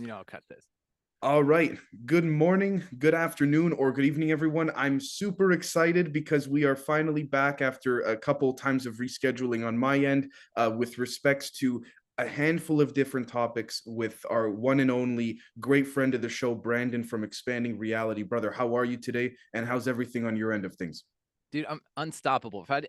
You know, I'll cut this. All right. Good morning, good afternoon, or good evening, everyone. I'm super excited because we are finally back after a couple times of rescheduling on my end uh, with respects to a handful of different topics with our one and only great friend of the show, Brandon from Expanding Reality. Brother, how are you today? And how's everything on your end of things? Dude i'm unstoppable. If i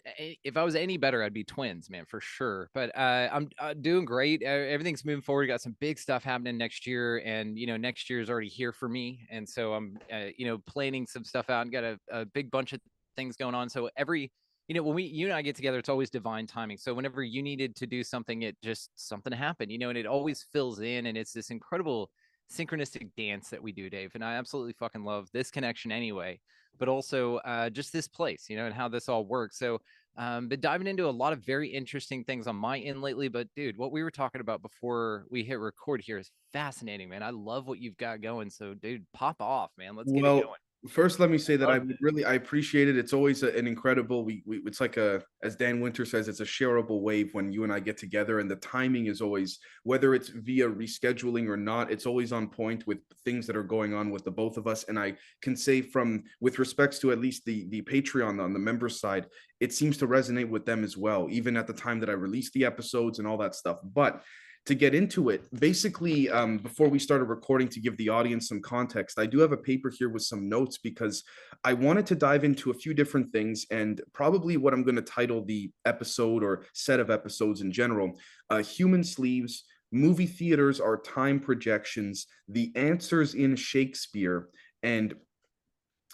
if i was any better i'd be twins man for sure. But uh, i'm uh, doing great. Everything's moving forward. We got some big stuff happening next year and you know next year is already here for me and so i'm uh, you know planning some stuff out and got a, a big bunch of things going on. So every you know when we you and i get together it's always divine timing. So whenever you needed to do something it just something happened you know and it always fills in and it's this incredible synchronistic dance that we do dave and i absolutely fucking love this connection anyway but also uh, just this place, you know, and how this all works. So, um, been diving into a lot of very interesting things on my end lately. But dude, what we were talking about before we hit record here is fascinating, man. I love what you've got going. So, dude, pop off, man. Let's get well, it going first let me say that i really i appreciate it. It's always a, an incredible we, we it's like a as dan winter says it's a shareable wave when you and i get together and the timing is always whether it's via rescheduling or not it's always on point with things that are going on with the both of us. And i can say from with respects to at least the the patreon on the members side it seems to resonate with them as well even at the time that i release the episodes and all that stuff. But to get into it, basically, um, before we started recording, to give the audience some context, I do have a paper here with some notes because I wanted to dive into a few different things and probably what I'm going to title the episode or set of episodes in general uh, Human Sleeves, Movie Theaters Are Time Projections, The Answers in Shakespeare, and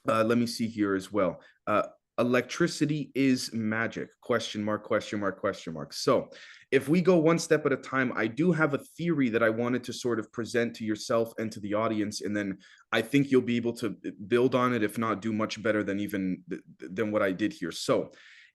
uh, let me see here as well. Uh, electricity is magic question mark question mark question mark so if we go one step at a time i do have a theory that i wanted to sort of present to yourself and to the audience and then i think you'll be able to uh, build on it if not do much better than even than what i did here. So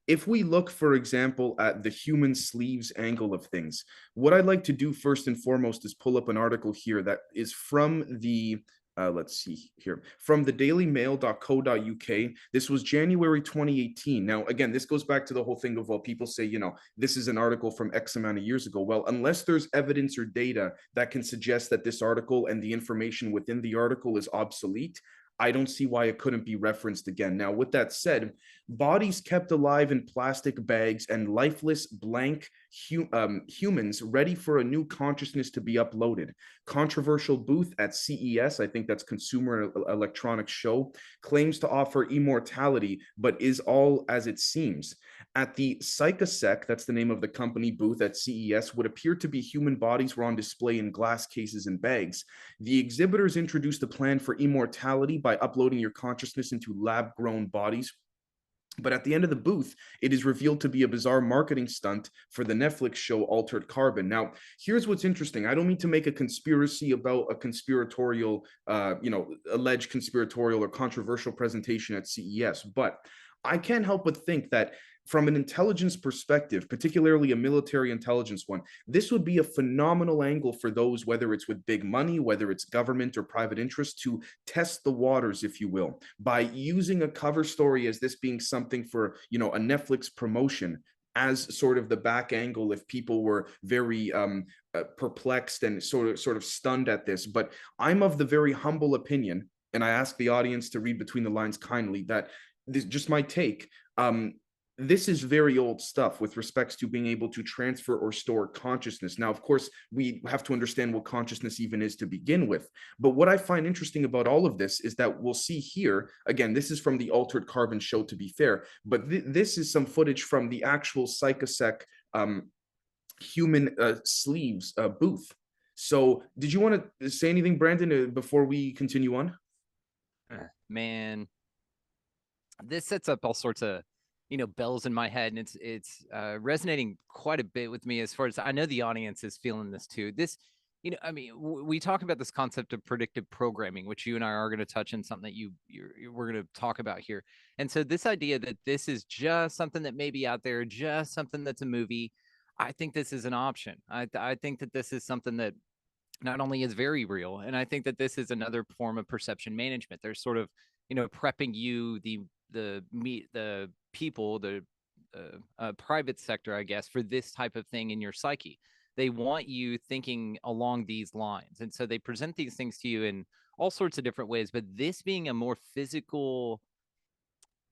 if we look for example at the human sleeves angle of things what i'd like to do first and foremost is pull up an article here that is from the uh, let's see here from the dailymail.co.uk this was january 2018 now again this goes back to the whole thing of well people say you know this is an article from x amount of years ago. Well unless there's evidence or data that can suggest that this article and the information within the article is obsolete I don't see why it couldn't be referenced again. Now, with that said, bodies kept alive in plastic bags and lifeless, blank hu- um, humans ready for a new consciousness to be uploaded. Controversial booth at CES, I think that's Consumer Electronics Show, claims to offer immortality, but is all as it seems. At the Psychasec, that's the name of the company booth at CES, would appear to be human bodies were on display in glass cases and bags. The exhibitors introduced a plan for immortality by uploading your consciousness into lab grown bodies but at the end of the booth, it is revealed to be a bizarre marketing stunt for the Netflix show Altered Carbon. Now, here's what's interesting. I don't mean to make a conspiracy about a conspiratorial, uh, you know, alleged conspiratorial or controversial presentation at CES, but I can't help but think that from an intelligence perspective, particularly a military intelligence one, this would be a phenomenal angle for those, whether it's with big money, whether it's government or private interest, to test the waters, if you will, by using a cover story as this being something for, you know, a Netflix promotion as sort of the back angle if people were very um, uh, perplexed and sort of sort of stunned at this. But I'm of the very humble opinion, and I ask the audience to read between the lines kindly that this just my take. Um, this is very old stuff with respects to being able to transfer or store consciousness. Now, of course, we have to understand what consciousness even is to begin with. But what I find interesting about all of this is that we'll see here again, this is from the Altered Carbon show, to be fair, but th- this is some footage from the actual Psychasec um, human uh, sleeves uh, booth. So, did you want to say anything, Brandon, uh, before we continue on? Man, this sets up all sorts of you know bells in my head and it's it's uh, resonating quite a bit with me as far as i know the audience is feeling this too. This you know i mean w- we talk about this concept of predictive programming which you and i are going to touch on something that you you're, we're going to talk about here. And so this idea that this is just something that may be out there just something that's a movie i think this is an option. I, I think that this is something that not only is very real and i think that this is another form of perception management. There's sort of you know prepping you the the meet the people the uh, uh, private sector i guess for this type of thing in your psyche they want you thinking along these lines. And so they present these things to you in all sorts of different ways, but this being a more physical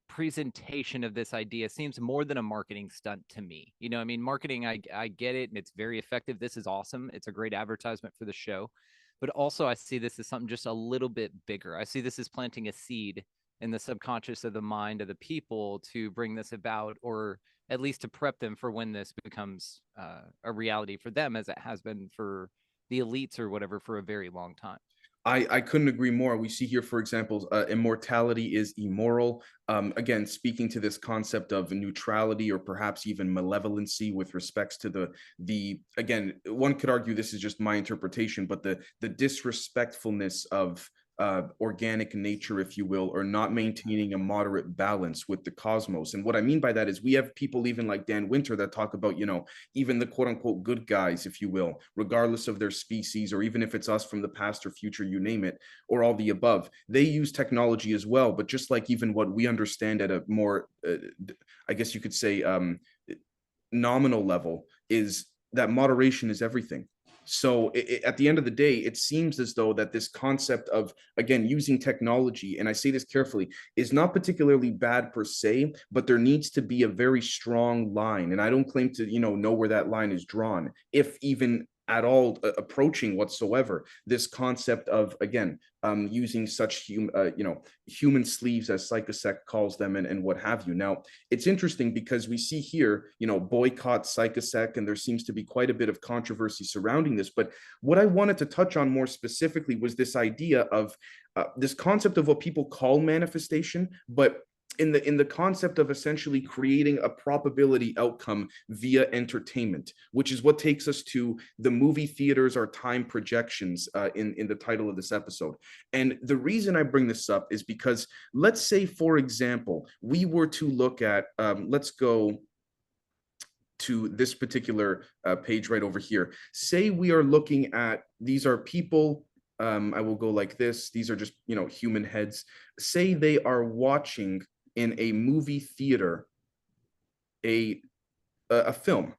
presentation of this idea seems more than a marketing stunt to me. You know, I mean, marketing, I, I get it and it's very effective. This is awesome. It's a great advertisement for the show. But also, I see this as something just a little bit bigger. I see this as planting a seed in the subconscious of the mind of the people to bring this about or at least to prep them for when this becomes uh, a reality for them as it has been for the elites or whatever for a very long time I, I couldn't agree more. We see here, for example, uh, immortality is immoral. Um, again, speaking to this concept of neutrality or perhaps even malevolency with respects to the the again, one could argue this is just my interpretation, but the the disrespectfulness of uh, organic nature, if you will, or not maintaining a moderate balance with the cosmos. And what I mean by that is we have people even like Dan Winter that talk about, you know, even the quote unquote good guys, if you will, regardless of their species, or even if it's us from the past or future, you name it, or all the above. They use technology as well. But just like even what we understand at a more, uh, I guess you could say, um, nominal level, is that moderation is everything so it, it, at the end of the day, it seems as though that this concept of again using technology, and I say this carefully, is not particularly bad per se, but there needs to be a very strong line. And I don't claim to you know know where that line is drawn, if even at all uh, approaching whatsoever this concept of again um, using such uh, you know human sleeves as psychasec calls them and, and what have you. Now it's interesting because we see here you know boycott psychasec and there seems to be quite a bit of controversy surrounding this. But what i wanted to touch on more specifically was this idea of uh, this concept of what people call manifestation but in the in the concept of essentially creating a probability outcome via entertainment which is what takes us to the movie theaters or time projections uh, in in the title of this episode and the reason i bring this up is because let's say for example we were to look at um, let's go to this particular uh, page right over here say we are looking at these are people um, I will go like this. These are just, you know, human heads. Say they are watching in a movie theater a a film.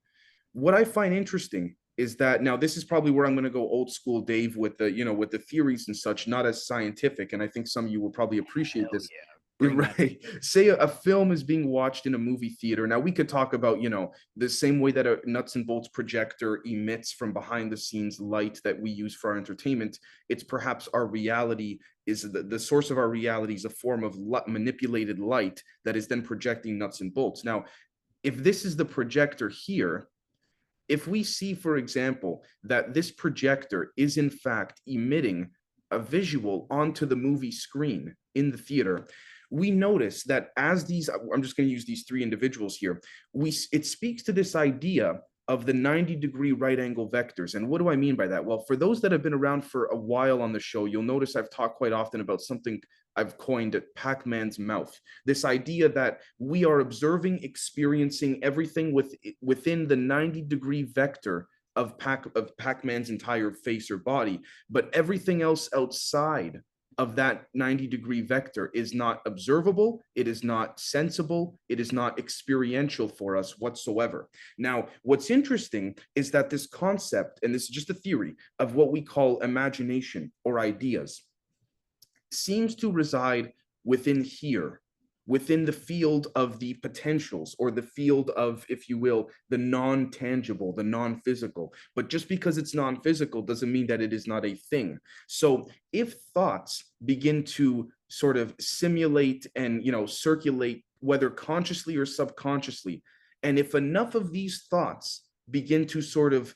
What I find interesting is that now this is probably where I'm going to go old school Dave with the you know with the theories and such, not as scientific. And I think some of you will probably appreciate Hell this. Yeah right. Say a, a, film is being watched in a movie theater. Now we could talk about you know the same way that a nuts and bolts projector emits from behind the scenes light that we use for our entertainment it's perhaps our reality is the, the source of our reality is a form of manipulated light that is then projecting nuts and bolts. Now if this is the projector here if we see for example that this projector is in fact emitting a visual onto the movie screen in the theater we notice that as these i'm just going to use these three individuals here we it speaks to this idea of the 90 degree right angle vectors. And what do i mean by that? Well for those that have been around for a while on the show you'll notice i've talked quite often about something i've coined at pac-man's mouth. This idea that we are observing experiencing everything with within the 90 degree vector of Pac of Pac-Man's entire face or body, but everything else outside of that 90 degree vector is not observable, it is not sensible, it is not experiential for us whatsoever. Now, what's interesting is that this concept, and this is just a theory of what we call imagination or ideas, seems to reside within here within the field of the potentials or the field of, if you will, the non tangible, the non physical. But just because it's non physical doesn't mean that it is not a thing. So if thoughts begin to sort of simulate and, you know, circulate, whether consciously or subconsciously, and if enough of these thoughts begin to sort of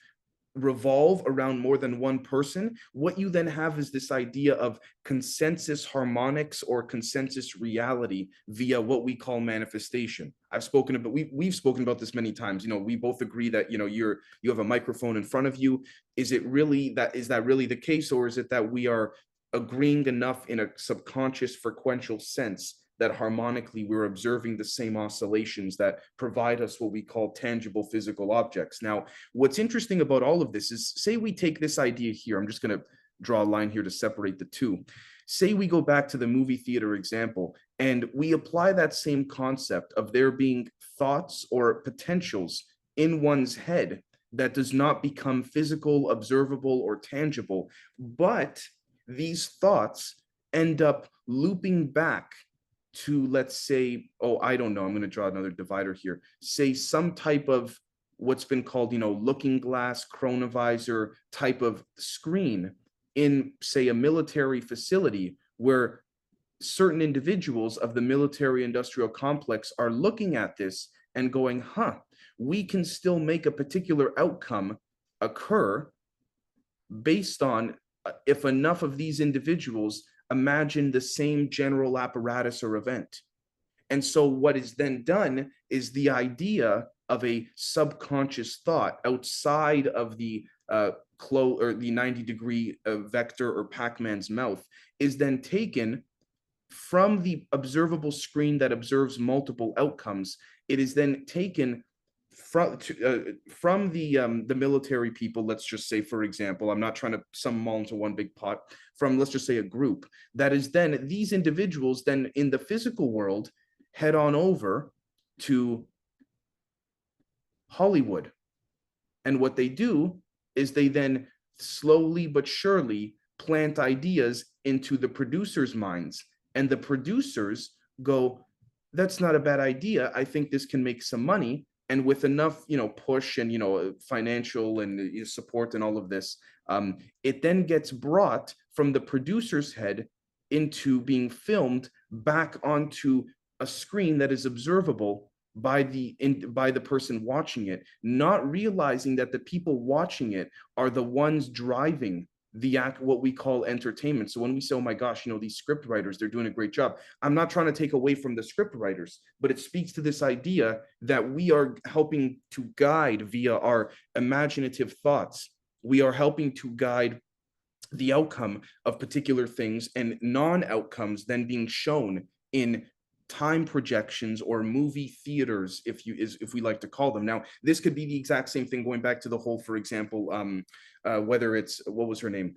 revolve around more than one person, what you then have is this idea of consensus harmonics or consensus reality via what we call manifestation. I've spoken about we we've spoken about this many times. You know, we both agree that you know you're you have a microphone in front of you. Is it really that is that really the case, or is it that we are agreeing enough in a subconscious frequential sense that harmonically we're observing the same oscillations that provide us what we call tangible physical objects. Now, what's interesting about all of this is say we take this idea here, I'm just going to draw a line here to separate the two. Say we go back to the movie theater example and we apply that same concept of there being thoughts or potentials in one's head that does not become physical, observable, or tangible, but these thoughts end up looping back to, let's say, oh, I don't know, I'm going to draw another divider here, say some type of what's been called, you know, looking glass, chronovisor type of screen in, say, a military facility where certain individuals of the military industrial complex are looking at this and going, huh, we can still make a particular outcome occur based on uh, if enough of these individuals imagine the same general apparatus or event. And so what is then done is the idea of a subconscious thought outside of the uh, clo- or the 90 degree uh, vector or Pac-Man's mouth is then taken from the observable screen that observes multiple outcomes. It is then taken from to, uh, from the um, the military people. Let's just say, for example, I'm not trying to sum them all into one big pot. From let's just say a group that is then these individuals then in the physical world head on over to Hollywood, and what they do is they then slowly but surely plant ideas into the producers' minds, and the producers go, "That's not a bad idea. I think this can make some money." And with enough you know push and you know financial and uh, support and all of this um, it then gets brought from the producer's head into being filmed back onto a screen that is observable by the in, by the person watching it not realizing that the people watching it are the ones driving the act what we call entertainment. So when we say oh my gosh you know these script writers they're doing a great job i'm not trying to take away from the script writers but it speaks to this idea that we are helping to guide via our imaginative thoughts. We are helping to guide the outcome of particular things and non-outcomes then being shown in time projections or movie theaters if you is if we like to call them. Now this could be the exact same thing going back to the whole for example um uh, whether it's what was her name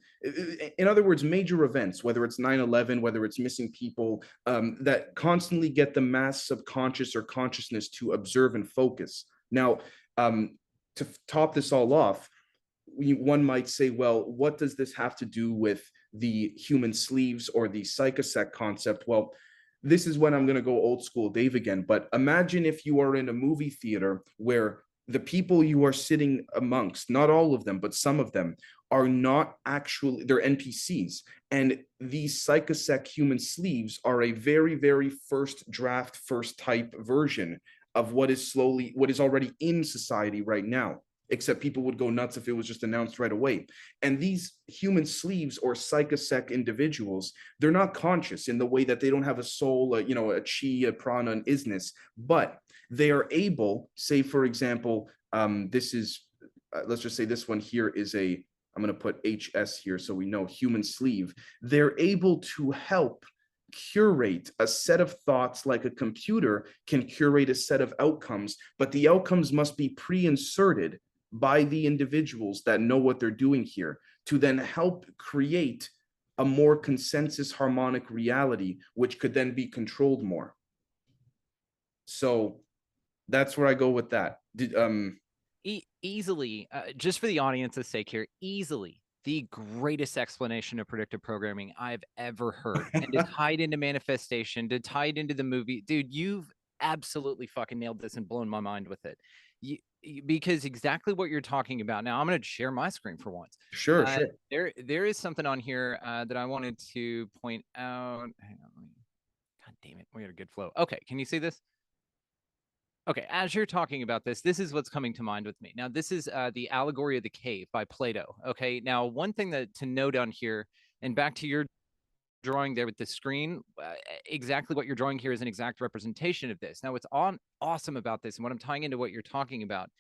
in other words major events whether it's 9-11 whether it's missing people um, that constantly get the mass subconscious or consciousness to observe and focus now um, to top this all off we, one might say well what does this have to do with the human sleeves or the psychasec concept well this is when I'm going to go old school Dave again. But imagine if you are in a movie theater where the people you are sitting amongst, not all of them, but some of them, are not actually, they're NPCs. And these psychasec human sleeves are a very, very first draft, first type version of what is slowly, what is already in society right now except people would go nuts if it was just announced right away. And these human sleeves or psychasec individuals, they're not conscious in the way that they don't have a soul, a, you know, a chi, a prana, an isness, but they are able, say, for example, um, this is, uh, let's just say this one here is a, I'm going to put HS here so we know human sleeve. They're able to help curate a set of thoughts like a computer can curate a set of outcomes, but the outcomes must be pre inserted by the individuals that know what they're doing here to then help create a more consensus harmonic reality, which could then be controlled more. So that's where I go with that. Did, um, e- easily, uh, just for the audience's sake here, easily the greatest explanation of predictive programming I've ever heard. And to tie it into manifestation, to tie it into the movie, dude, you've absolutely fucking nailed this and blown my mind with it. You, because exactly what you're talking about. Now I'm going to share my screen for once. Sure, uh, sure. There, there is something on here uh, that I wanted to point out. Hang on. God damn it, we had a good flow. Okay, can you see this? Okay, as you're talking about this, this is what's coming to mind with me. Now, this is uh, the allegory of the cave by Plato. Okay, now one thing that to note on here, and back to your drawing there with the screen, uh, exactly what you're drawing here is an exact representation of this. Now, what's on awesome about this, and what I'm tying into what you're talking about,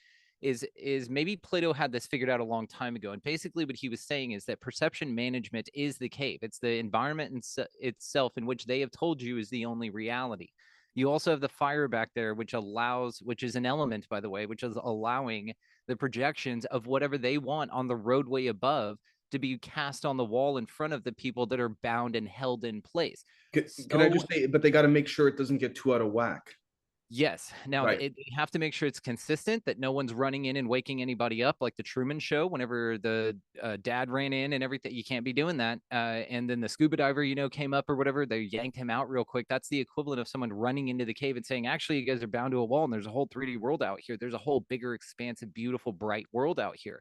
is is maybe Plato had this figured out a long time ago. And basically, what he was saying is that perception management is the cave. It's the environment in itself in which they have told you is the only reality. You also have the fire back there, which allows, which is an element, by the way, which is allowing the projections of whatever they want on the roadway above to be cast on the wall in front of the people that are bound and held in place. Can, can I just say, but they got to make sure it doesn't get too out of whack. Yes. Now Right. it, you have to make sure it's consistent that no one's running in and waking anybody up like the Truman Show. Whenever the uh, dad ran in and everything, you can't be doing that. Uh, and then the scuba diver, you know, came up or whatever, they yanked him out real quick. That's the equivalent of someone running into the cave and saying, "Actually, you guys are bound to a wall, and there's a whole 3D world out here. There's a whole bigger, expansive, beautiful, bright world out here."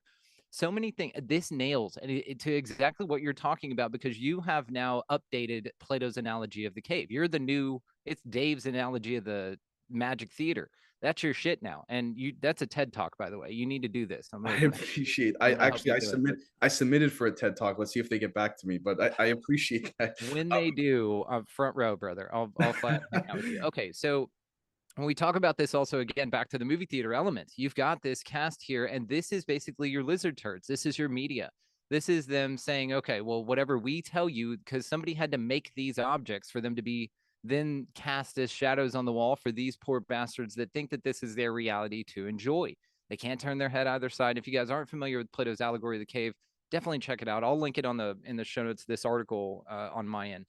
So many things. This nails and it, it, to exactly what you're talking about because you have now updated Plato's analogy of the cave. You're the new. It's Dave's analogy of the magic theater. That's your shit now and you that's a ted talk by the way. You need to do this. I appreciate i actually i submit it. i submitted for a ted talk. Let's see if they get back to me but i, I appreciate that. When they um, do uh, front row brother. I'll, I'll flat okay so when we talk about this also again back to the movie theater element you've got this cast here and this is basically your lizard turds. This is your media. This is them saying okay well whatever we tell you because somebody had to make these objects for them to be then cast as shadows on the wall for these poor bastards that think that this is their reality to enjoy. They can't turn their head either side. If you guys aren't familiar with Plato's allegory of the cave, definitely check it out. I'll link it on the in the show notes this article uh, on my end.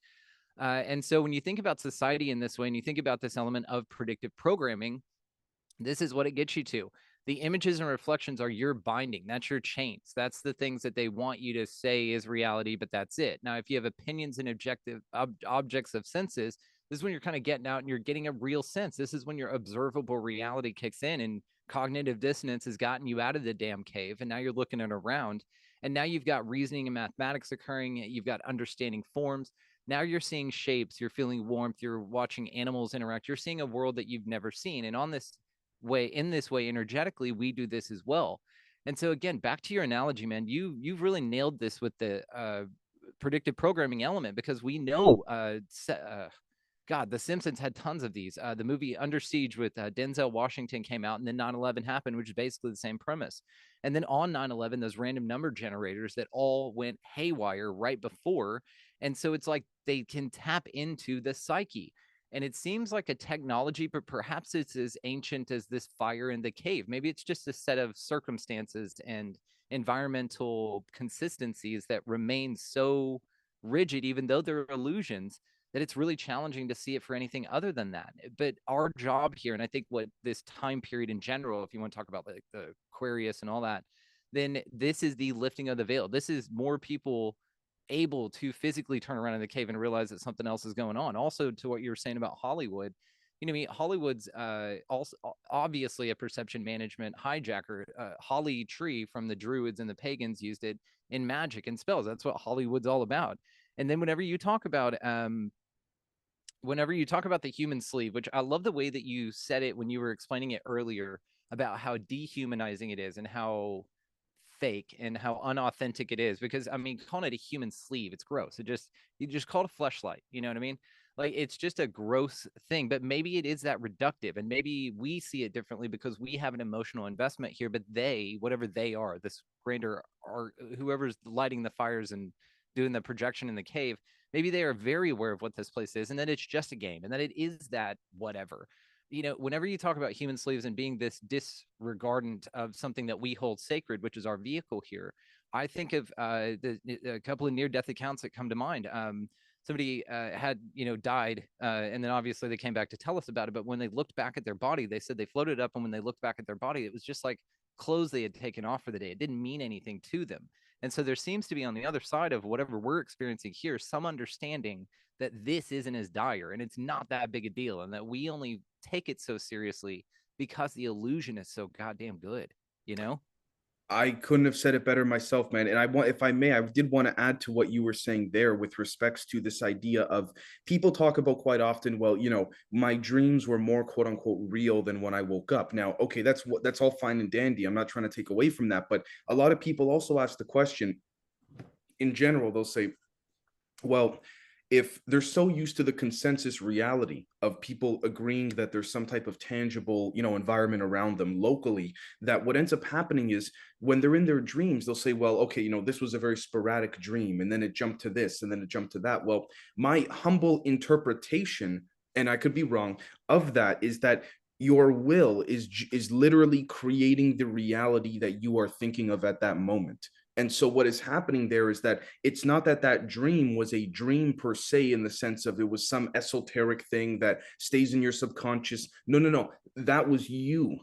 Uh, and so when you think about society in this way, and you think about this element of predictive programming, this is what it gets you to. The images and reflections are your binding. That's your chains. That's the things that they want you to say is reality, but that's it. Now, if you have opinions and objective ob- objects of senses, this is when you're kind of getting out and you're getting a real sense. This is when your observable reality kicks in and cognitive dissonance has gotten you out of the damn cave. And now you're looking at around. And now you've got reasoning and mathematics occurring. You've got understanding forms. Now you're seeing shapes. You're feeling warmth. You're watching animals interact. You're seeing a world that you've never seen. And on this way, in this way, energetically, we do this as well. And so again, back to your analogy, man, you you've really nailed this with the uh, predictive programming element because we know uh, uh, God, The Simpsons had tons of these. Uh, the movie Under Siege with uh, Denzel Washington came out, and then 9 11 happened, which is basically the same premise. And then on 9 11, those random number generators that all went haywire right before. And so it's like they can tap into the psyche. And it seems like a technology, but perhaps it's as ancient as this fire in the cave. Maybe it's just a set of circumstances and environmental consistencies that remain so rigid, even though they're illusions that it's really challenging to see it for anything other than that. Eh, but our job here, and I think what this time period in general, if you want to talk about like the Aquarius and all that, then this is the lifting of the veil. This is more people able to physically turn around in the cave and realize that something else is going on. Also, to what you were saying about Hollywood, you know, I mean, Hollywood's uh, also obviously a perception management hijacker. Uh, Holly Tree from the Druids and the pagans used it in magic and spells. That's what Hollywood's all about. And then whenever you talk about um, whenever you talk about the human sleeve, which I love the way that you said it when you were explaining it earlier about how dehumanizing it is and how fake and how unauthentic it is because I mean calling it a human sleeve it's gross. It just you just call it a fleshlight you know what I mean? Like it's just a gross thing but maybe it is that reductive and maybe we see it differently because we have an emotional investment here but they whatever they are this grander or whoever's lighting the fires and doing the projection in the cave maybe they are very aware of what this place is and that it's just a game and that it is that whatever. You know whenever you talk about human slaves and being this disregardant of something that we hold sacred which is our vehicle here i think of uh, the, a couple of near death accounts that come to mind. Um, somebody uh, had you know died uh, and then obviously they came back to tell us about it but when they looked back at their body they said they floated up and when they looked back at their body it was just like clothes they had taken off for the day. It didn't mean anything to them and so there seems to be on the other side of whatever we're experiencing here, some understanding that this isn't as dire and it's not that big a deal and that we only take it so seriously because the illusion is so goddamn good, you know? I couldn't have said it better myself, man. And I want, if I may, I did want to add to what you were saying there with respects to this idea of people talk about quite often. Well, you know, my dreams were more quote unquote real than when I woke up. Now, okay, that's what that's all fine and dandy. I'm not trying to take away from that, but a lot of people also ask the question. In general, they'll say, "Well, if they're so used to the consensus reality of people agreeing that there's some type of tangible you know environment around them locally that what ends up happening is when they're in their dreams they'll say well okay you know this was a very sporadic dream and then it jumped to this and then it jumped to that. Well my humble interpretation and i could be wrong of that is that your will is is literally creating the reality that you are thinking of at that moment and so what is happening there is that it's not that that dream was a dream per se in the sense of it was some esoteric thing that stays in your subconscious. No, no, no. that was you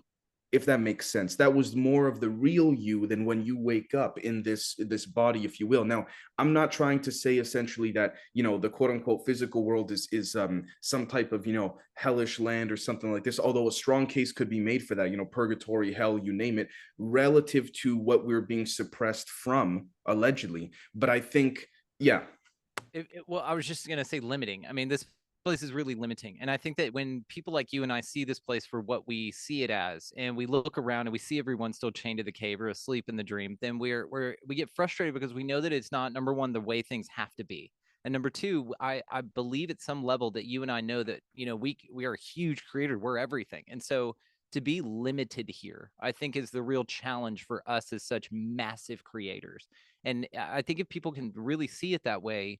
if that makes sense. That was more of the real you than when you wake up in this this body if you will. Now i'm not trying to say essentially that you know the quote unquote physical world is is um some type of you know hellish land or something like this although a strong case could be made for that you know purgatory hell you name it relative to what we're being suppressed from allegedly. But i think yeah. It, it, well i was just going to say limiting. I mean this place is really limiting. And I think that when people like you and I see this place for what we see it as, and we look around and we see everyone still chained to the cave or asleep in the dream, then we're we're we get frustrated because we know that it's not number one the way things have to be. And number two, I, I believe at some level that you and I know that, you know, we we are a huge creator. We're everything. And so to be limited here, I think is the real challenge for us as such massive creators. And I think if people can really see it that way,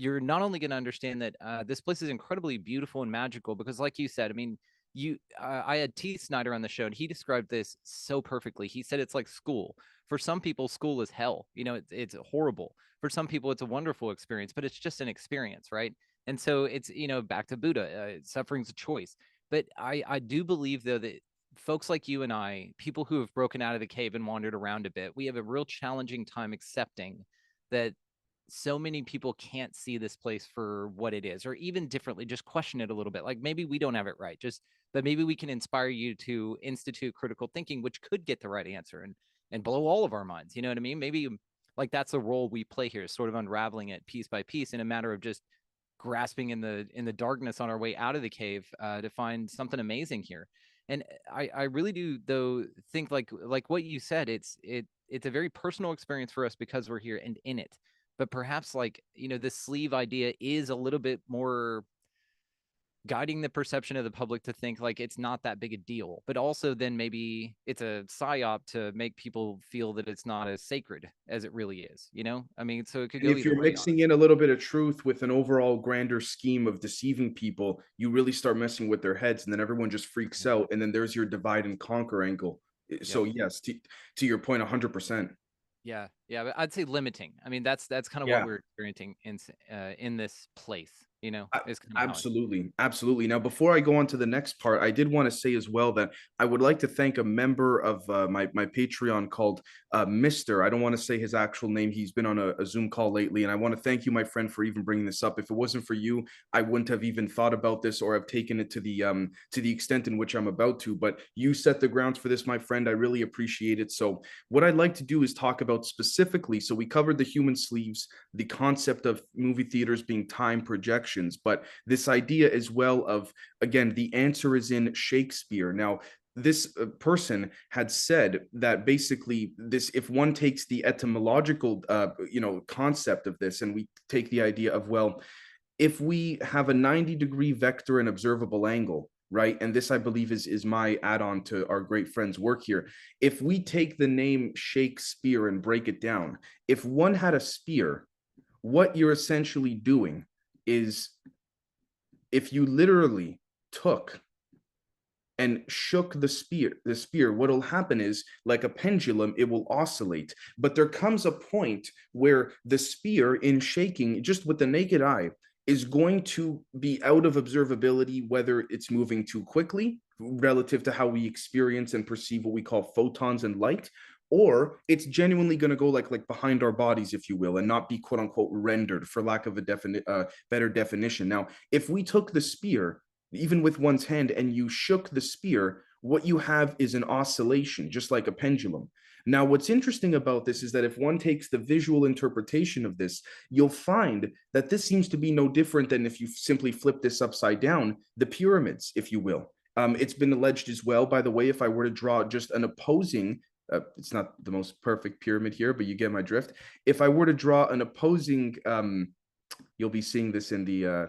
you're not only going to understand that uh, this place is incredibly beautiful and magical because like you said i mean you uh, i had t. Snyder on the show and he described this so perfectly. He said it's like school. For some people school is hell you know it's, it's horrible. For some people it's a wonderful experience but it's just an experience right? And so it's you know back to buddha uh, suffering's a choice. But i i do believe though that folks like you and i people who have broken out of the cave and wandered around a bit we have a real challenging time accepting that so many people can't see this place for what it is or even differently just question it a little bit like maybe we don't have it right just but maybe we can inspire you to institute critical thinking which could get the right answer and and blow all of our minds you know what i mean? Maybe like that's a role we play here sort of unraveling it piece by piece in a matter of just grasping in the in the darkness on our way out of the cave uh, to find something amazing here. And i i really do though think like like what you said it's it it's a very personal experience for us because we're here and in it but perhaps like you know this sleeve idea is a little bit more guiding the perception of the public to think like it's not that big a deal but also then maybe it's a psyop to make people feel that it's not as sacred as it really is you know? I mean so it could go if you're mixing in a little bit of truth with an overall grander scheme of deceiving people you really start messing with their heads and then everyone just freaks mm-hmm. out and then there's your divide and conquer angle. So yes to, to your point 100% yeah, yeah, but I'd say limiting. I mean, that's that's kind of Yeah. what we're experiencing in uh, in this place. You know, A- kind of how I Absolutely, absolutely. Now, before I go on to the next part, I did want to say as well that I would like to thank a member of uh, my my Patreon called uh, Mister. I don't want to say his actual name. He's been on a, a Zoom call lately, and I want to thank you, my friend, for even bringing this up. If it wasn't for you, I wouldn't have even thought about this or have taken it to the um to the extent in which I'm about to. But you set the grounds for this, my friend. I really appreciate it. So, what I'd like to do is talk about specifically. So, we covered the human sleeves, the concept of movie theaters being time projections, but this idea as well of again the answer is in shakespeare. Now this uh, person had said that basically this if one takes the etymological uh, you know concept of this and we take the idea of well if we have a 90 degree vector and observable angle right and this i believe is is my add-on to our great friend's work here if we take the name shakespeare and break it down if one had a spear what you're essentially doing is if you literally took and shook the spear the spear what'll happen is like a pendulum it will oscillate. But there comes a point where the spear in shaking just with the naked eye is going to be out of observability whether it's moving too quickly relative to how we experience and perceive what we call photons and light or it's genuinely going to go like like behind our bodies if you will and not be quote unquote rendered for lack of a defini- uh, better definition. Now if we took the spear even with one's hand and you shook the spear what you have is an oscillation just like a pendulum. Now what's interesting about this is that if one takes the visual interpretation of this you'll find that this seems to be no different than if you simply flip this upside down the pyramids if you will. Um, it's been alleged as well by the way if i were to draw just an opposing uh, it's not the most perfect pyramid here, but you get my drift. If I were to draw an opposing, um, you'll be seeing this in the uh,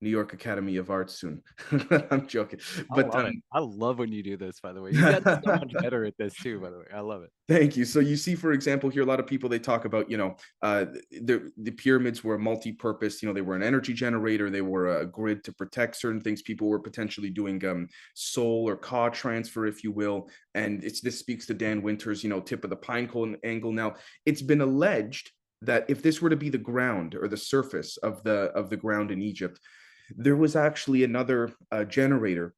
New York Academy of Arts soon. I'm joking, but I love, um, I love when you do this. By the way, you got so much better at this too. By the way, I love it. Thank you. So you see, for example, here a lot of people they talk about, you know, uh, the the pyramids were multi-purpose. You know, they were an energy generator, they were a grid to protect certain things. People were potentially doing um, soul or ka transfer, if you will. And it's this speaks to Dan Winters, you know, tip of the pine cone angle. Now, it's been alleged that if this were to be the ground or the surface of the of the ground in Egypt, there was actually another uh, generator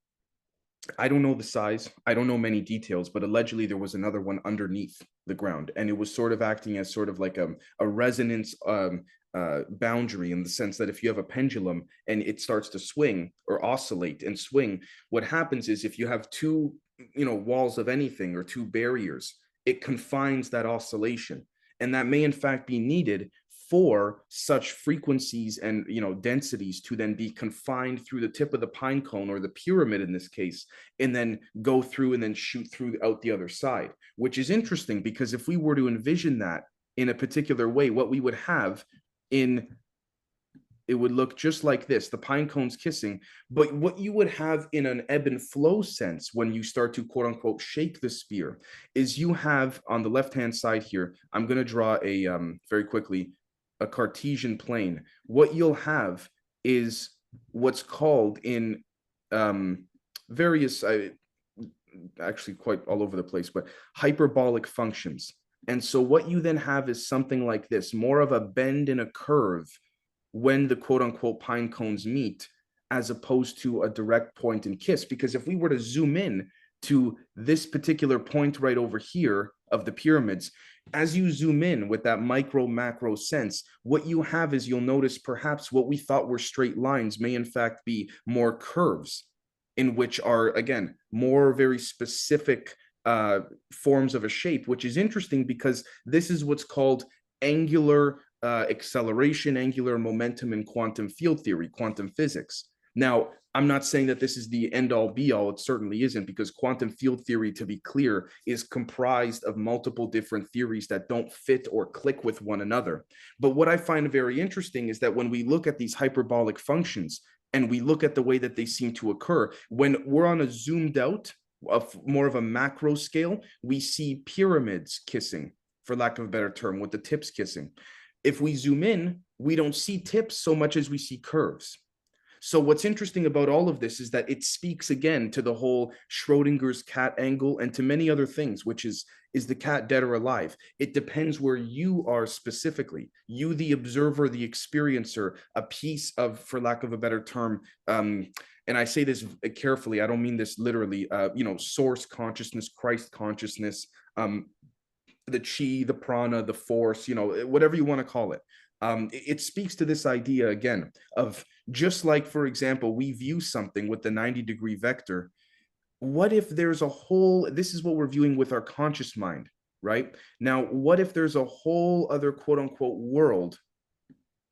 I don't know the size. I don't know many details, but allegedly there was another one underneath the ground, and it was sort of acting as sort of like a, a resonance um, uh, boundary in the sense that if you have a pendulum and it starts to swing or oscillate and swing, what happens is if you have two, you know, walls of anything or two barriers, it confines that oscillation, and that may in fact be needed for such frequencies and you know densities to then be confined through the tip of the pine cone or the pyramid in this case and then go through and then shoot through out the other side which is interesting because if we were to envision that in a particular way what we would have in it would look just like this the pine cones kissing but what you would have in an ebb and flow sense when you start to quote unquote shake the spear is you have on the left hand side here i'm going to draw a um, very quickly a Cartesian plane, what you'll have is what's called in um, various, I, actually quite all over the place, but hyperbolic functions. And so what you then have is something like this, more of a bend in a curve when the quote unquote pine cones meet, as opposed to a direct point and kiss. Because if we were to zoom in to this particular point right over here of the pyramids, as you zoom in with that micro macro sense, what you have is you'll notice perhaps what we thought were straight lines may in fact be more curves, in which are, again, more very specific uh, forms of a shape, which is interesting because this is what's called angular uh, acceleration, angular momentum in quantum field theory, quantum physics. Now, I'm not saying that this is the end all be all. It certainly isn't, because quantum field theory, to be clear, is comprised of multiple different theories that don't fit or click with one another. But what I find very interesting is that when we look at these hyperbolic functions and we look at the way that they seem to occur, when we're on a zoomed out, of more of a macro scale, we see pyramids kissing, for lack of a better term, with the tips kissing. If we zoom in, we don't see tips so much as we see curves. So what's interesting about all of this is that it speaks again to the whole Schrodinger's cat angle and to many other things, which is is the cat dead or alive? It depends where you are specifically. You, the observer, the experiencer, a piece of, for lack of a better term, um, and I say this carefully. I don't mean this literally. Uh, you know, source consciousness, Christ consciousness, um, the chi, the prana, the force. You know, whatever you want to call it. Um, it, it speaks to this idea again of just like, for example, we view something with the 90 degree vector. What if there's a whole, this is what we're viewing with our conscious mind, right? Now, what if there's a whole other quote unquote world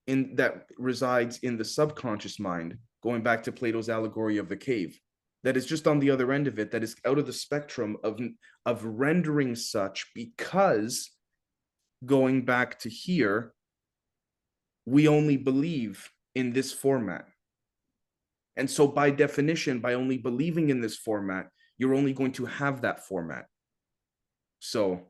in that resides in the subconscious mind, going back to Plato's allegory of the cave, that is just on the other end of it, that is out of the spectrum of, of rendering such because going back to here, we only believe in this format. And so by definition, by only believing in this format, you're only going to have that format. So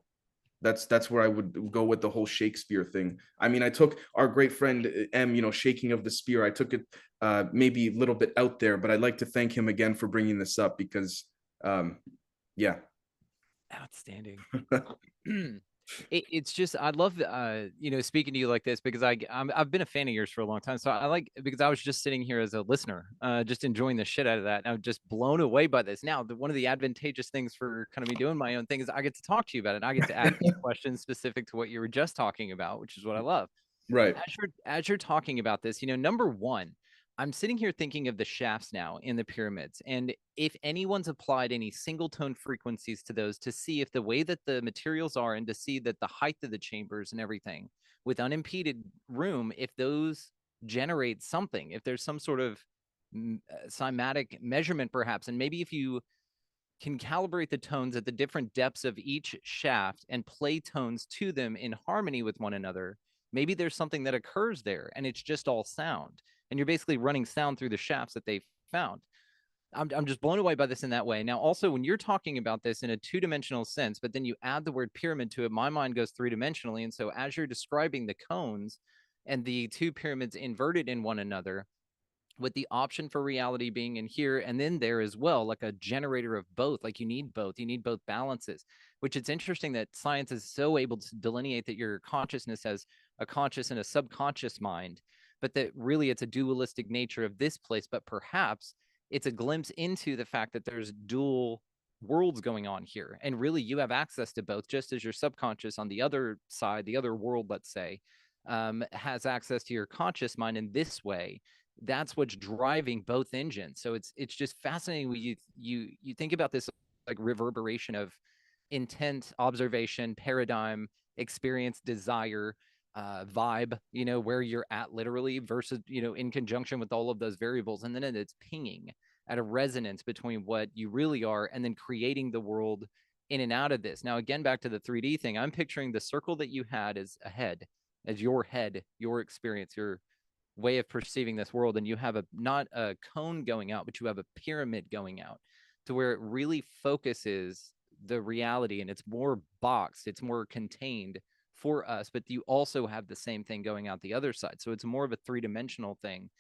that's that's where I would go with the whole Shakespeare thing. I mean, I took our great friend uh, M, you know, shaking of the spear. I took it uh, maybe a little bit out there, but I'd like to thank him again for bringing this up because, um, yeah, outstanding. It, it's just I love uh you know speaking to you like this because I i have been a fan of yours for a long time. So I like because I was just sitting here as a listener, uh, just enjoying the shit out of that. And I'm just blown away by this. Now, the, one of the advantageous things for kind of me doing my own thing is I get to talk to you about it. And I get to ask questions specific to what you were just talking about, which is what I love. Right. As you're as you're talking about this, you know, number one, I'm sitting here thinking of the shafts now in the pyramids, and if anyone's applied any single tone frequencies to those to see if the way that the materials are and to see that the height of the chambers and everything with unimpeded room, if those generate something, if there's some sort of uh, cymatic measurement perhaps, and maybe if you can calibrate the tones at the different depths of each shaft and play tones to them in harmony with one another, maybe there's something that occurs there and it's just all sound and you're basically running sound through the shafts that they found. I'm, I'm just blown away by this in that way. Now, also, when you're talking about this in a two dimensional sense, but then you add the word pyramid to it, my mind goes three dimensionally. And so, as you're describing the cones and the two pyramids inverted in one another, with the option for reality being in here and then there as well, like a generator of both. Like you need both, you need both balances, which it's interesting that science is so able to delineate that your consciousness has a conscious and a subconscious mind but that really it's a dualistic nature of this place but perhaps it's a glimpse into the fact that there's dual worlds going on here and really you have access to both just as your subconscious on the other side the other world let's say um, has access to your conscious mind in this way. That's what's driving both engines. So it's it's just fascinating when you you you think about this like reverberation of intent observation paradigm experience desire uh, vibe you know where you're at literally versus you know in conjunction with all of those variables and then it's pinging at a resonance between what you really are and then creating the world in and out of this. Now again back to the 3d thing i'm picturing the circle that you had as a head as your head your experience your way of perceiving this world and you have a not a cone going out but you have a pyramid going out to where it really focuses the reality and it's more boxed it's more contained for us but you also have the same thing going out the other side. So it's more of a three-dimensional thing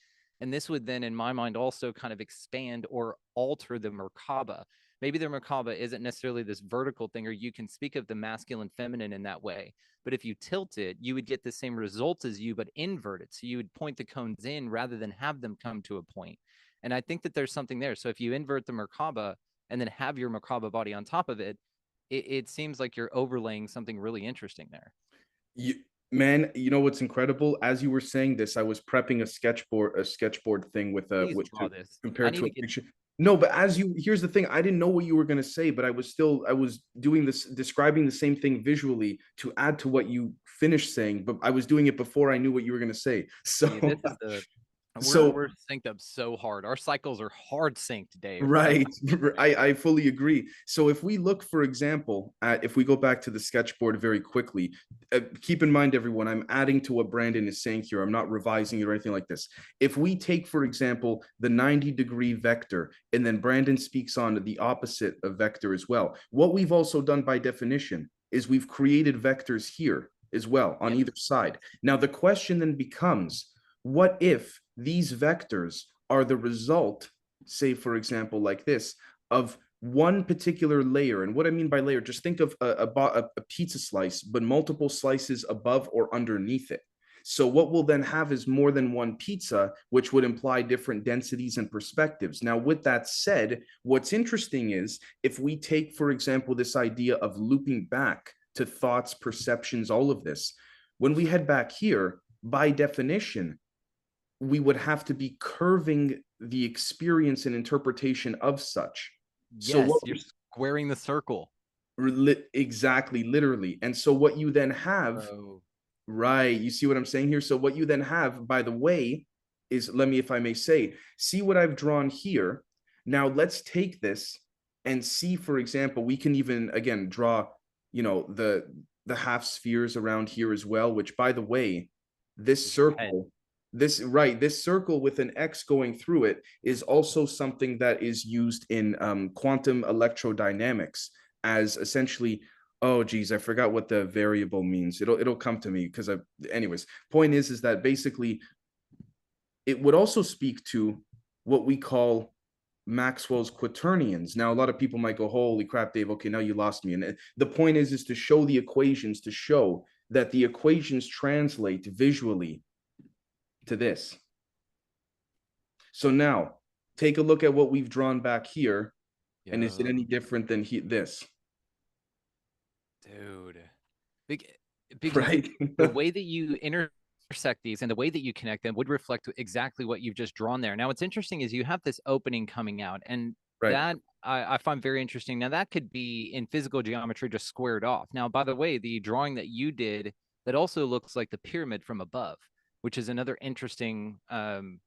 and this would then in my mind also kind of expand or alter the merkaba. Maybe the merkaba isn't necessarily this vertical thing or you can speak of the masculine feminine in that way but if you tilt it you would get the same results as you but invert it. So you would point the cones in rather than have them come to a point. point and i think that there's something there. So if you invert the merkaba and then have your merkaba body on top of it it, it seems like you're overlaying something really interesting there you man you know what's incredible? As you were saying this i was prepping a sketchboard a sketchboard thing with uh, a with to, compared to a get... picture. No, but as you here's the thing, I didn't know what you were going to say, but I was still I was doing this describing the same thing visually to add to what you finished saying, but I was doing it before I knew what you were going to say. So yeah, the, we're, so we're synced up so hard. Our cycles are hard synced, Dave. Right. I, I fully agree. So if we look, for example, at if we go back to the sketchboard very quickly, uh, keep in mind, everyone, I'm adding to what Brandon is saying here. I'm not revising it or anything like this. If we take, for example, the 90 degree vector, and then Brandon speaks on the opposite of vector as well, what we've also done by definition is we've created vectors here as well on either side. Now, the question then becomes, what if these vectors are the result, say, for example, like this, of one particular layer. And what I mean by layer, just think of a, a, a, pizza slice, but multiple slices above or underneath it. So what we'll then have is more than one pizza, which would imply different densities and perspectives. Now, with that said, what's interesting is if we take, for example, this idea of looping back to thoughts, perceptions, all of this, when we head back here, by definition, we would have to be curving the experience and interpretation of such. Yes, so what, you're squaring the circle. Li- exactly, literally. And so what you then have, oh. right? You see what I'm saying here? So what you then have, by the way, is let me, if I may say, see what I've drawn here. Now let's take this and see, for example, we can even again draw, you know, the the half spheres around here as well. Which, by the way, this circle this right this circle with an x going through it is also something that is used in um, quantum electrodynamics as essentially oh geez i forgot what the variable means. It'll it'll come to me because i anyways point is is that basically it would also speak to what we call maxwell's quaternions. Now a lot of people might go holy crap dave okay now you lost me. And uh, the point is is to show the equations to show that the equations translate visually to this. So now take a look at what we've drawn back here. And is it any different than he, this? Dude. Big, big, right? the way that you intersect these and the way that you connect them would reflect exactly what you've just drawn there. Now, what's interesting is you have this opening coming out, and right. that I, I, find very interesting. Now, that could be in physical geometry just squared off. Now, by the way, the drawing that you did that also looks like the pyramid from above which is another interesting um,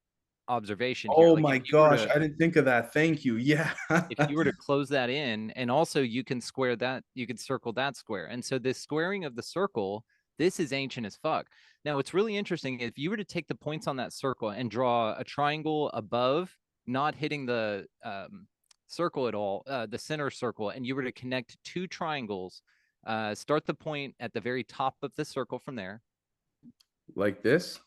observation. Here. Oh like my gosh, to, I didn't think of that. Thank you. Yeah. if you were to close that in, and also you can square that, you can circle that square. And so this squaring of the circle, this is ancient as fuck. Now, what's really interesting, if you were to take the points on that circle and draw a triangle above, not hitting the um, circle at all, uh, the center circle, and you were to connect two triangles, uh, start the point at the very top of the circle from there, like this?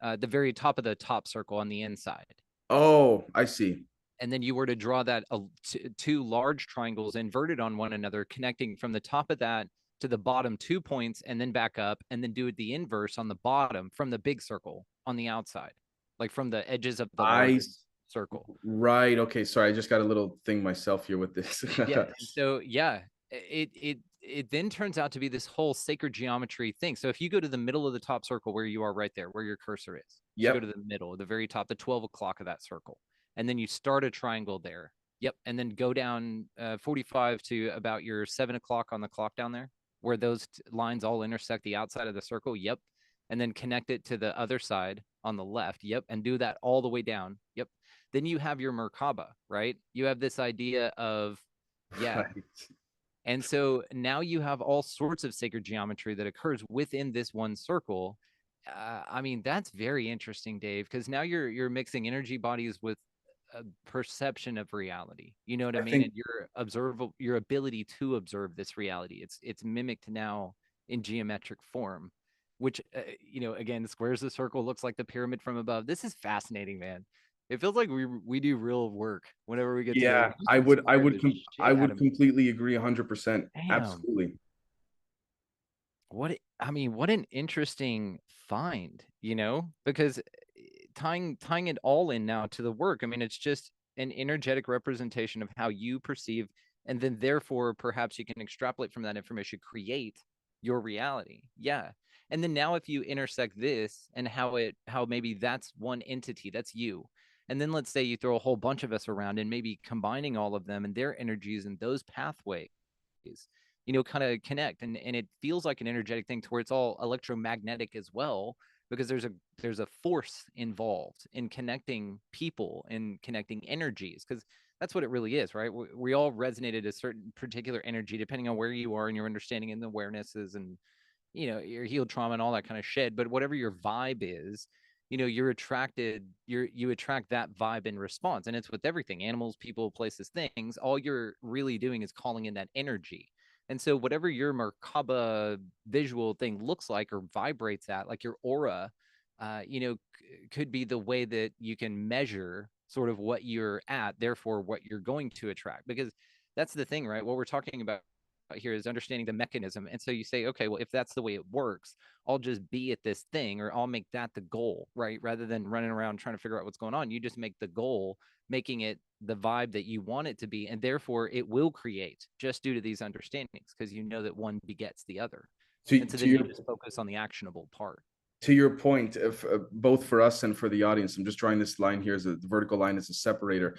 Uh, the very top of the top circle on the inside. Oh, I see. And then you were to draw that uh, t- two large triangles inverted on one another, connecting from the top of that to the bottom two points, and then back up, and then do it the inverse on the bottom from the big circle on the outside, like from the edges of the I circle. Right. Okay. Sorry, I just got a little thing myself here with this. yeah. So yeah, it it it then turns out to be this whole sacred geometry thing. So if you go to the middle of the top circle where you are right there, where your cursor is, yeah, go to the middle, the very top, the 12 o'clock of that circle, and then you start a triangle there. Yep. And then go down uh, 45 to about your seven o'clock on the clock down there, where those t- lines all intersect the outside of the circle. Yep. And then connect it to the other side on the left. Yep. And do that all the way down. Yep. Then you have your Merkaba, right? You have this idea of, yeah. Right. And so now you have all sorts of sacred geometry that occurs within this one circle. Uh, I mean, that's very interesting, Dave, because now you're you're mixing energy bodies with a perception of reality. You know what I, I mean? Think... And your observable your ability to observe this reality. It's it's mimicked now in geometric form, which uh, you know, again, squares the circle looks like the pyramid from above. This is fascinating, man it feels like we we do real work whenever we get yeah to i would i would com- i would completely agree 100% absolutely. What i mean what an interesting find you know because eh, tying tying it all in now to the work i mean it's just an energetic representation of how you perceive and then therefore perhaps you can extrapolate from that information create your reality. Yeah. And then now if you intersect this and how it how maybe that's one entity that's you and then let's say you throw a whole bunch of us around and maybe combining all of them and their energies and those pathways, you know, kind of connect. And, and it feels like an energetic thing to where it's all electromagnetic as well, because there's a there's a force involved in connecting people and connecting energies. Because that's what it really is, right? We, we all resonated a certain particular energy depending on where you are and your understanding and awarenesses and you know your healed trauma and all that kind of shit. But whatever your vibe is, you know you're attracted you're you attract that vibe in response and it's with everything animals people places things all you're really doing is calling in that energy. And so whatever your merkaba visual thing looks like or vibrates at like your aura uh, you know c- could be the way that you can measure sort of what you're at therefore what you're going to attract because that's the thing right? What we're talking about here is understanding the mechanism. And so you say, okay, well, if that's the way it works, I'll just be at this thing or I'll make that the goal, right? Rather than running around trying to figure out what's going on, you just make the goal, making it the vibe that you want it to be. And therefore it will create just due to these understandings because you know that one begets the other. To, and so then your, you just focus on the actionable part to your point, if uh, both for us and for the audience, I'm just drawing this line here as a vertical line as a separator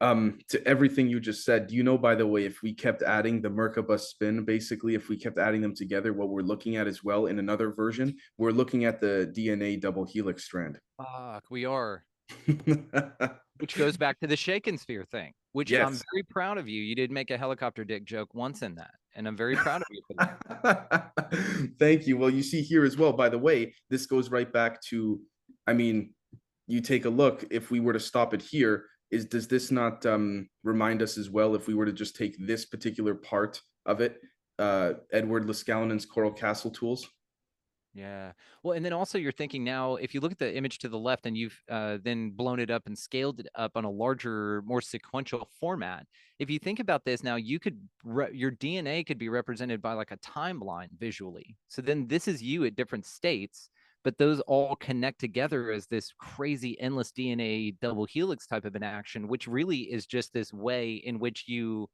um to everything you just said do you know by the way if we kept adding the merkaba spin basically if we kept adding them together what we're looking at as well in another version we're looking at the dna double helix strand. Fuck we are. Which goes back to the Shakespeare thing which yes. i'm very proud of you. You did make a helicopter dick joke once in that and i'm very proud of you for that. Thank you. Well you see here as well by the way this goes right back to i mean you take a look if we were to stop it here is does this not um, remind us as well if we were to just take this particular part of it uh, edward Leedskalnin's coral castle tools? Yeah. Well and then also you're thinking now if you look at the image to the left and you've uh, then blown it up and scaled it up on a larger more sequential format if you think about this now you could re- your dna could be represented by like a timeline visually. So then this is you at different states but those all connect together as this crazy endless DNA double helix type of an action, which really is just this way in which you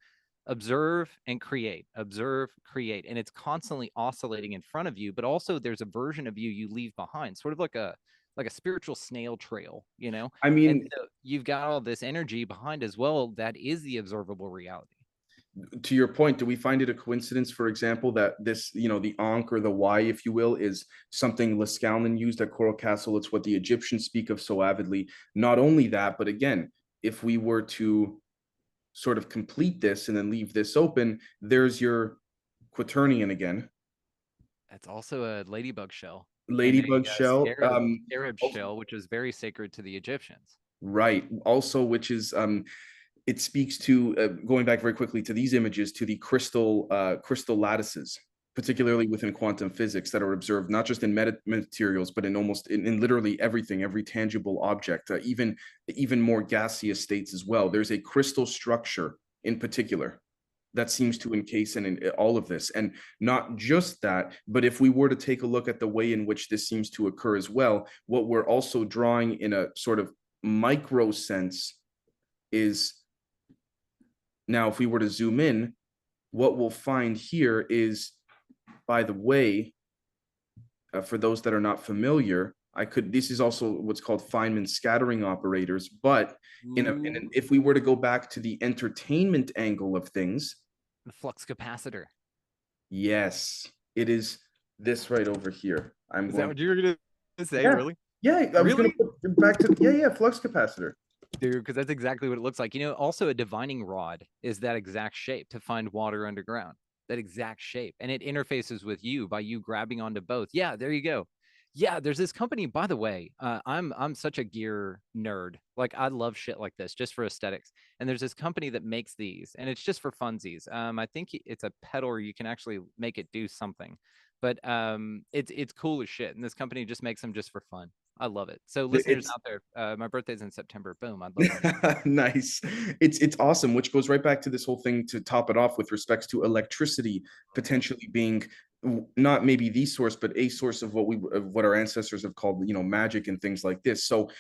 observe and create, observe, create, and it's constantly oscillating in front of you. But also, there's a version of you you leave behind, sort of like a like a spiritual snail trail, you know. I mean, so you've got all this energy behind as well. That is the observable reality to your point, do we find it a coincidence, for example, that this, you know, the Ankh or the Y, if you will, is something Leedskalnin used at Coral Castle? It's what the Egyptians speak of so avidly. Not only that, but again, if we were to sort of complete this and then leave this open, there's your Quaternion again. That's also a ladybug shell. Ladybug shell. Arab, um, Arab shell, which is very sacred to the Egyptians. Right. Also, which is um it speaks to uh, going back very quickly to these images to the crystal uh, crystal lattices particularly within quantum physics that are observed not just in meta- materials but in almost in, in literally everything every tangible object uh, even even more gaseous states as well. There's a crystal structure in particular that seems to encase in, in all of this. And not just that but if we were to take a look at the way in which this seems to occur as well what we're also drawing in a sort of micro sense is now if we were to zoom in, what we'll find here is, by the way, uh, for those that are not familiar, I could, this is also what's called Feynman scattering operators, but in a, in an, if we were to go back to the entertainment angle of things, the flux capacitor. Yes, it is this right over here. I'm Is going, that what you were gonna say? Yeah. Really? yeah, I was gonna back to, yeah, yeah, flux capacitor. Dude, because that's exactly what it looks like. You know, also a divining rod is that exact shape to find water underground. That exact shape. And it interfaces with you by you grabbing onto both. Yeah, there you go. Yeah, there's this company, by the way. Uh, I'm I'm such a gear nerd. Like I love shit like this just for aesthetics. And there's this company that makes these, and it's just for funsies. Um, I think it's a pedal you can actually make it do something. But um, it's it's cool as shit. And this company just makes them just for fun. I love it. So listeners it's- out there, uh, my birthday's in September. Boom, I'd love nice. It's it's awesome, which goes right back to this whole thing to top it off with respects to electricity potentially being not maybe the source, but a source of what we of what our ancestors have called, you know, magic and things like this. So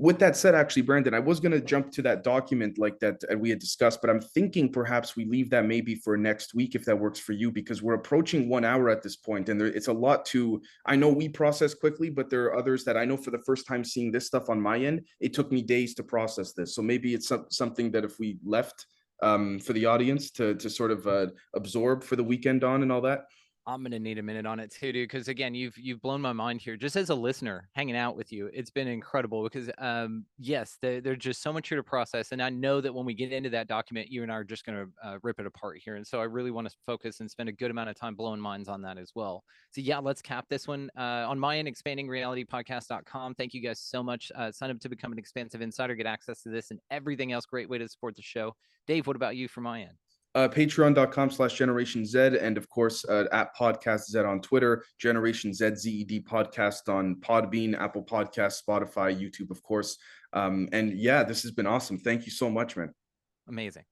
with that said, actually, Brandon, I was going to jump to that document like that uh, we had discussed, but I'm thinking perhaps we leave that maybe for next week if that works for you, because we're approaching one hour at this point, and there, it's a lot to. I know we process quickly, but there are others that I know for the first time seeing this stuff on my end, it took me days to process this. So maybe it's some, something that if we left um, for the audience to to sort of uh, absorb for the weekend on and all that. I'm gonna need a minute on it too, dude. Because again, you've you've blown my mind here. Just as a listener, hanging out with you, it's been incredible. Because um, yes, there, there's just so much here to process, and I know that when we get into that document, you and I are just gonna uh, rip it apart here. And so I really want to focus and spend a good amount of time blowing minds on that as well. So yeah, let's cap this one uh, on my end. ExpandingRealityPodcast.com. Thank you guys so much. Uh, sign up to become an expansive insider, get access to this and everything else. Great way to support the show. Dave, what about you from my end? Uh, patreon.com slash generation z and of course uh, at podcast z on twitter generation z zed podcast on podbean apple podcast spotify youtube of course. Um, and yeah this has been awesome. Thank you so much man. Amazing.